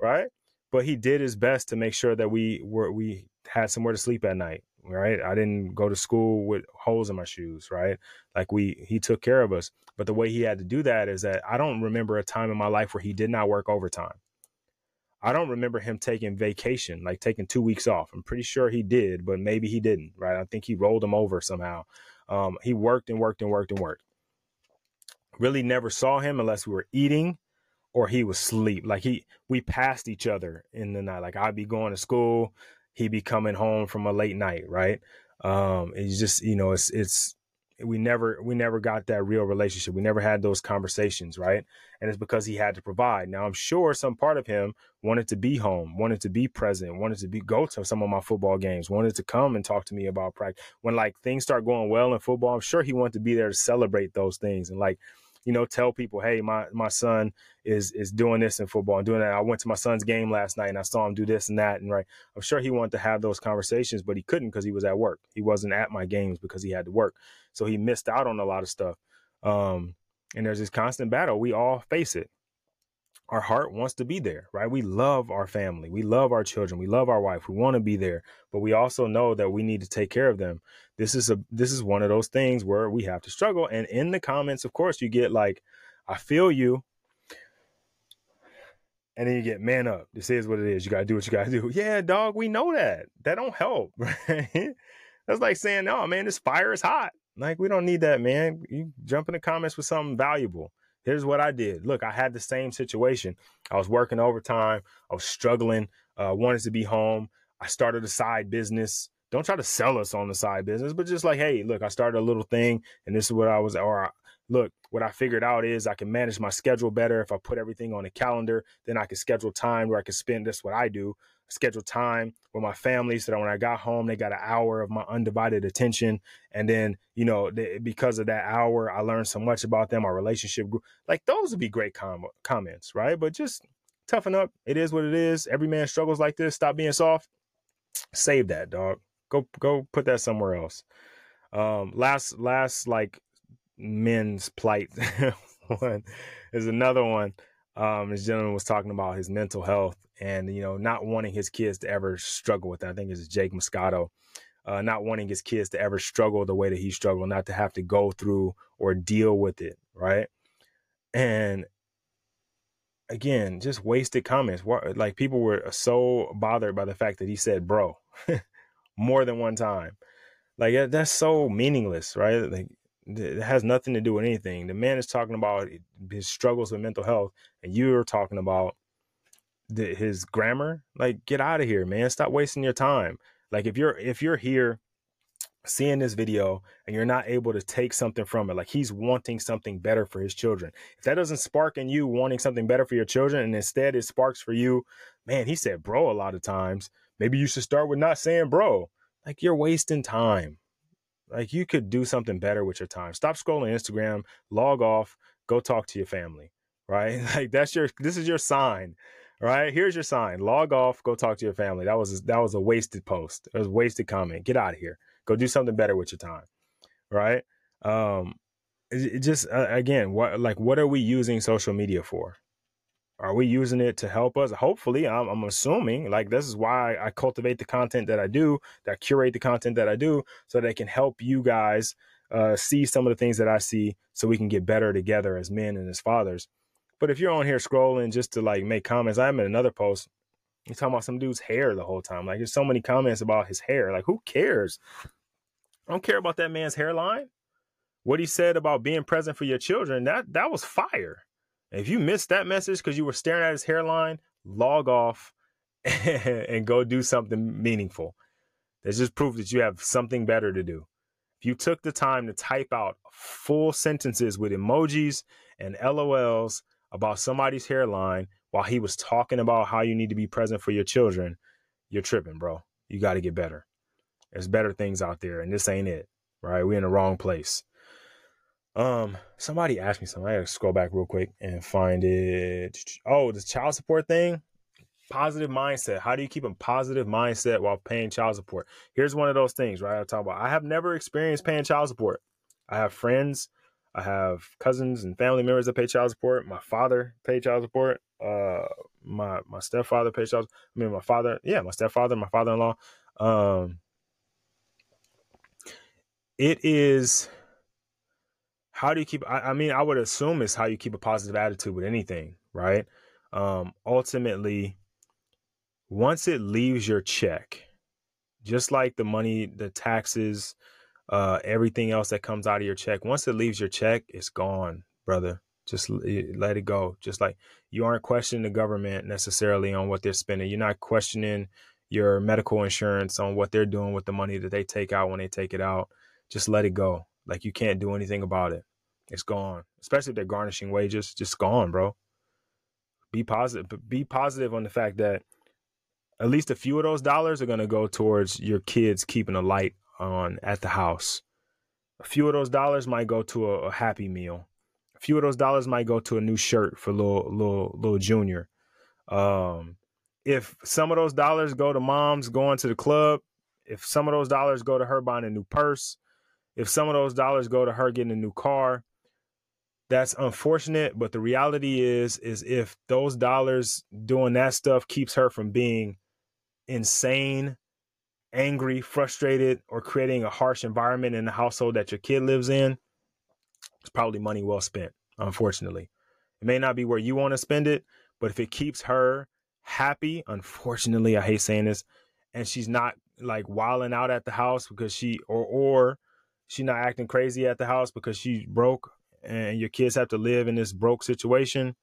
right? But he did his best to make sure that we were we had somewhere to sleep at night right? I didn't go to school with holes in my shoes, right? Like we he took care of us. But the way he had to do that is that I don't remember a time in my life where he did not work overtime. I don't remember him taking vacation, like taking two weeks off. I'm pretty sure he did, but maybe he didn't, right? I think he rolled them over somehow. Um, he worked and worked and worked and worked. Really never saw him unless we were eating or he was asleep. Like he, we passed each other in the night. Like I'd be going to school, he'd be coming home from a late night, right? Um, it's just you know, it's it's we never we never got that real relationship. We never had those conversations, right? And it's because he had to provide. Now I'm sure some part of him wanted to be home, wanted to be present, wanted to be go to some of my football games, wanted to come and talk to me about practice. When like things start going well in football, I'm sure he wanted to be there to celebrate those things and like you know, tell people, hey, my my son is is doing this in football and doing that. I went to my son's game last night and I saw him do this and that. And right, I'm sure he wanted to have those conversations, but he couldn't because he was at work. He wasn't at my games because he had to work. So he missed out on a lot of stuff. Um, and there's this constant battle. We all face it our heart wants to be there, right? We love our family. We love our children. We love our wife. We want to be there, but we also know that we need to take care of them. This is a this is one of those things where we have to struggle. And in the comments, of course, you get like, I feel you. And then you get man up. This is what it is. You gotta do what you gotta do. Yeah, dog, we know that. That don't help. Right? That's like saying, oh man, this fire is hot. Like, we don't need that, man. You jump in the comments with something valuable here's what I did. Look, I had the same situation. I was working overtime. I was struggling. Uh, wanted to be home. I started a side business. Don't try to sell us on the side business, but just like, hey, look, I started a little thing, and this is what I was. Or look, what I figured out is I can manage my schedule better if I put everything on a calendar. Then I can schedule time where I can spend. That's what I do schedule time with my family so that when I got home, they got an hour of my undivided attention. And then, you know, they, because of that hour, I learned so much about them, our relationship grew. Like those would be great com- comments, right? But just toughen up. It is what it is. Every man struggles like this. Stop being soft. Save that, dog. Go, go put that somewhere else. Um, last, last like men's plight one is another one. Um, this gentleman was talking about his mental health and you know not wanting his kids to ever struggle with that. I think it's Jake Moscato. Uh, not wanting his kids to ever struggle the way that he struggled, not to have to go through or deal with it, right? And again, just wasted comments. Like people were so bothered by the fact that he said "bro" more than one time. Like that's so meaningless, right? Like it has nothing to do with anything. The man is talking about his struggles with mental health, and you're talking about the, his grammar. Like, get out of here, man. Stop wasting your time. Like, if you're if you're here seeing this video and you're not able to take something from it, like he's wanting something better for his children. If that doesn't spark in you wanting something better for your children, and instead it sparks for you, man, he said bro a lot of times. Maybe you should start with not saying bro. Like you're wasting time. Like you could do something better with your time. Stop scrolling Instagram, log off, go talk to your family, right? Like that's your this is your sign. Right? Here's your sign. Log off, go talk to your family. That was that was a wasted post. It was a wasted comment. Get out of here. Go do something better with your time. Right? Um it, it just uh, again, what like what are we using social media for? Are we using it to help us? Hopefully, I'm, I'm, assuming like this is why I cultivate the content that I do, that I curate the content that I do, so that I can help you guys uh, see some of the things that I see, so we can get better together as men and as fathers. But if you're on here scrolling just to like make comments, I'm in another post. You're talking about some dude's hair the whole time. Like there's so many comments about his hair. Like who cares? I don't care about that man's hairline. What he said about being present for your children, that that was fire. If you missed that message because you were staring at his hairline, log off and go do something meaningful. That's just proof that you have something better to do. If you took the time to type out full sentences with emojis and LOLs about somebody's hairline while he was talking about how you need to be present for your children, you're tripping, bro. You got to get better. There's better things out there, and this ain't it, right? We're in the wrong place. Um, somebody asked me something. I gotta scroll back real quick and find it. Oh, the child support thing. Positive mindset. How do you keep a positive mindset while paying child support? Here's one of those things, right? I talk about. I have never experienced paying child support. I have friends, I have cousins and family members that pay child support. My father paid child support. Uh, my my stepfather paid child. I mean, my father, yeah, my stepfather, my father-in-law. Um, it is how do you keep I, I, mean i would assume it's how you keep a positive attitude with anything right? Um ultimately once it leaves your check just like the money the taxes uh everything else that comes out of your check once it leaves your check it's gone brother. Just let it go. Just like you aren't questioning the government necessarily on what they're spending. You're not questioning your medical insurance on what they're doing with the money that they take out when they take it out. Just let it go like you can't do anything about it. It's gone. Especially if they're garnishing wages, just gone, bro. Be positive. But be positive on the fact that at least a few of those dollars are gonna go towards your kids keeping a light on at the house. A few of those dollars might go to a, a happy meal. A few of those dollars might go to a new shirt for little little little junior. Um, if some of those dollars go to moms going to the club, if some of those dollars go to her buying a new purse, if some of those dollars go to her getting a new car, that's unfortunate. But the reality is, is if those dollars doing that stuff keeps her from being insane, angry, frustrated, or creating a harsh environment in the household that your kid lives in, it's probably money well spent, unfortunately. It may not be where you want to spend it, but if it keeps her happy, unfortunately, I hate saying this, and she's not like wilding out at the house because she or or she's not acting crazy at the house because she's broke and your kids have to live in this broke situation,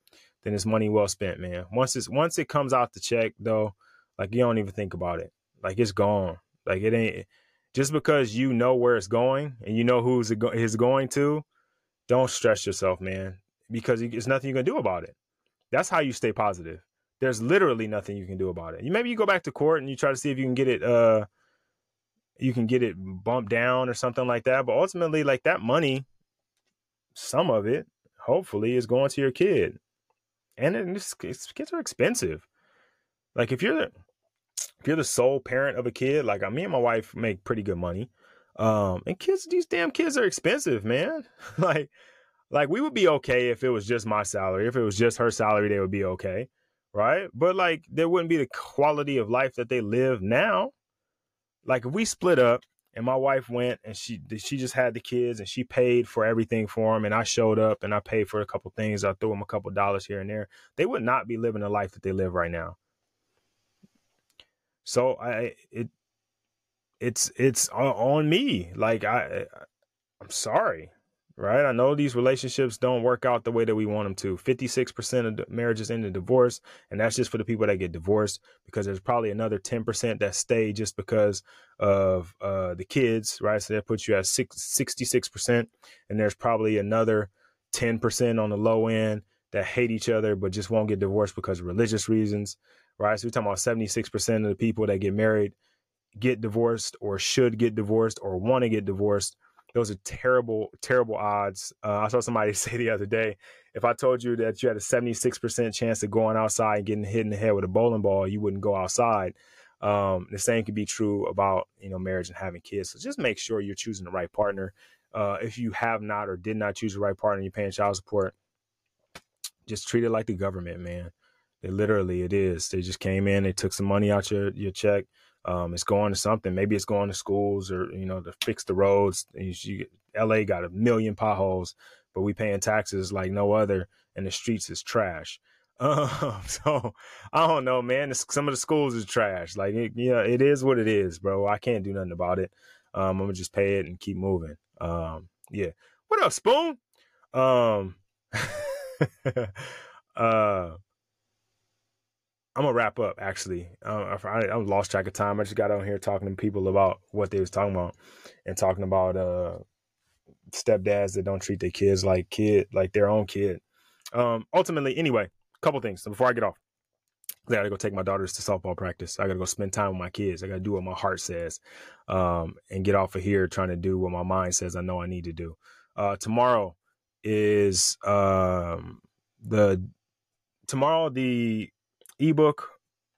then it's money well spent, man. Once it's once it comes out the check though, like you don't even think about it. Like it's gone. Like it ain't just because you know where it's going and you know who's it is going to, don't stress yourself, man, because there's nothing you can do about it. That's how you stay positive. There's literally nothing you can do about it. You maybe you go back to court and you try to see if you can get it uh you can get it bumped down or something like that. But ultimately, like that money, some of it, hopefully, is going to your kid. And it's, it's, kids are expensive. Like if you're the if you're the sole parent of a kid, like me and my wife make pretty good money. Um, and kids, these damn kids are expensive, man. like, like we would be okay if it was just my salary. If it was just her salary, they would be okay, right? But like, there wouldn't be the quality of life that they live now like if we split up and my wife went and she she just had the kids and she paid for everything for them and I showed up and I paid for a couple things I threw them a couple dollars here and there they would not be living the life that they live right now. So I it it's it's uh, on me. Like I I'm sorry right? I know these relationships don't work out the way that we want them to. 56% of marriages end in divorce, and that's just for the people that get divorced because there's probably another 10% that stay just because of uh, the kids, right? So that puts you at six, 66%, and there's probably another 10% on the low end that hate each other but just won't get divorced because of religious reasons, right? So we're talking about 76% of the people that get married get divorced or should get divorced or want to get divorced. Those are terrible, terrible odds. Uh, I saw somebody say the other day, if I told you that you had a 76% chance of going outside and getting hit in the head with a bowling ball, you wouldn't go outside. Um, the same could be true about you know marriage and having kids. So just make sure you're choosing the right partner. Uh, if you have not or did not choose the right partner, you're paying child support. Just treat it like the government, man. It literally it is. They just came in, they took some money out your your check. Um, it's going to something. Maybe it's going to schools or you know to fix the roads. You, LA got a million potholes, but we paying taxes like no other, and the streets is trash. Um, so I don't know, man. Some of the schools is trash. Like, it, yeah, it is what it is, bro. I can't do nothing about it. Um, I'm gonna just pay it and keep moving. Um, yeah. What up, Spoon? Um, uh, I'm gonna wrap up. Actually, uh, I, I lost track of time. I just got on here talking to people about what they was talking about and talking about uh stepdads that don't treat their kids like kid like their own kid. Um, ultimately, anyway, couple things. So before I get off, I gotta go take my daughters to softball practice. I gotta go spend time with my kids. I gotta do what my heart says, um, and get off of here trying to do what my mind says I know I need to do. Uh, tomorrow is um, the tomorrow the ebook,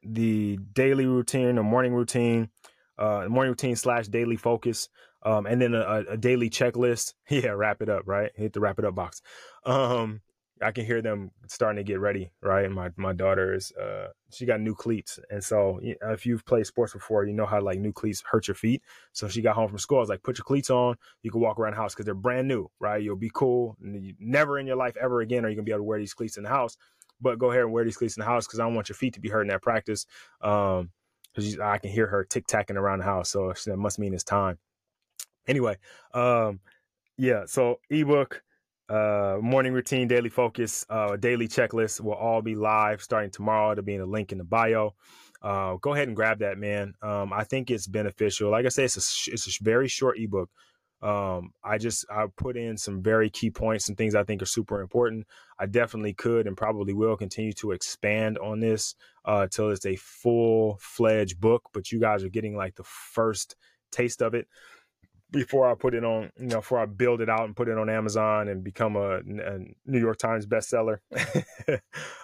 the daily routine or morning routine, uh, morning routine slash daily focus, um, and then a, a, daily checklist. Yeah, wrap it up, right? Hit the wrap it up box. Um, I can hear them starting to get ready, right? And My my daughter is uh she got new cleats, and so if you've played sports before, you know how like new cleats hurt your feet. So she got home from school. I was like, put your cleats on. You can walk around the house because they're brand new, right? You'll be cool. never in your life ever again are you gonna be able to wear these cleats in the house. But go ahead and wear these cleats in the house because I don't want your feet to be hurt in that practice. Um, because I can hear her tick tacking around the house, so that must mean it's time. Anyway, um, yeah. So ebook uh, morning routine, daily focus, uh, daily checklist will all be live starting tomorrow. It'll be in a link in the bio. Uh, go ahead and grab that, man. Um, I think it's beneficial. Like I said, it's a, it's a very short ebook. Um, I just I put in some very key points, some things I think are super important. I definitely could and probably will continue to expand on this uh, until it's a full fledged book. But you guys are getting like the first taste of it before I put it on, you know, before I build it out and put it on Amazon and become a, a New York Times bestseller.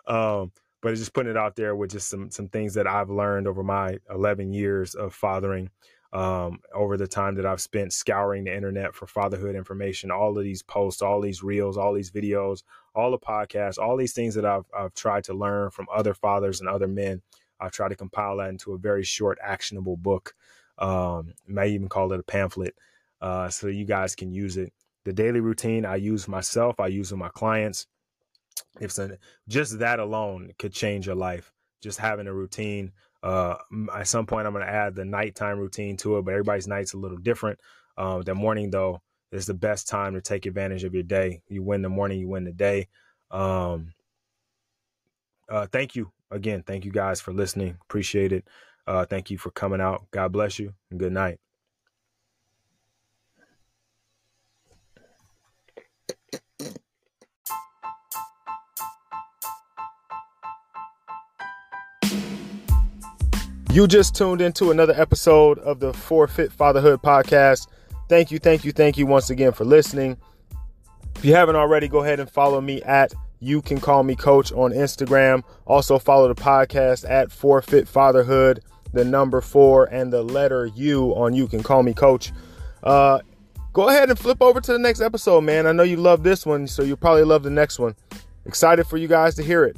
um, but just putting it out there with just some some things that I've learned over my 11 years of fathering, um, over the time that I've spent scouring the internet for fatherhood information, all of these posts, all these reels, all these videos, all the podcasts, all these things that I've I've tried to learn from other fathers and other men. I've tried to compile that into a very short, actionable book. Um, may even call it a pamphlet uh, so you guys can use it. The daily routine I use myself, I use with my clients. If so, just that alone could change your life. Just having a routine. Uh, at some point, I'm going to add the nighttime routine to it, but everybody's night's a little different. Um, the morning, though, is the best time to take advantage of your day. You win the morning, you win the day. Um, uh, thank you again. Thank you guys for listening. Appreciate it. Uh, thank you for coming out. God bless you and good night. You just tuned into another episode of the 4Fit Fatherhood podcast. Thank you, thank you, thank you once again for listening. If you haven't already, go ahead and follow me at You Can Call Me Coach on Instagram. Also, follow the podcast at 4Fit Fatherhood, the number four and the letter U on You Can Call Me Coach. Uh, go ahead and flip over to the next episode, man. I know you love this one, so you'll probably love the next one. Excited for you guys to hear it.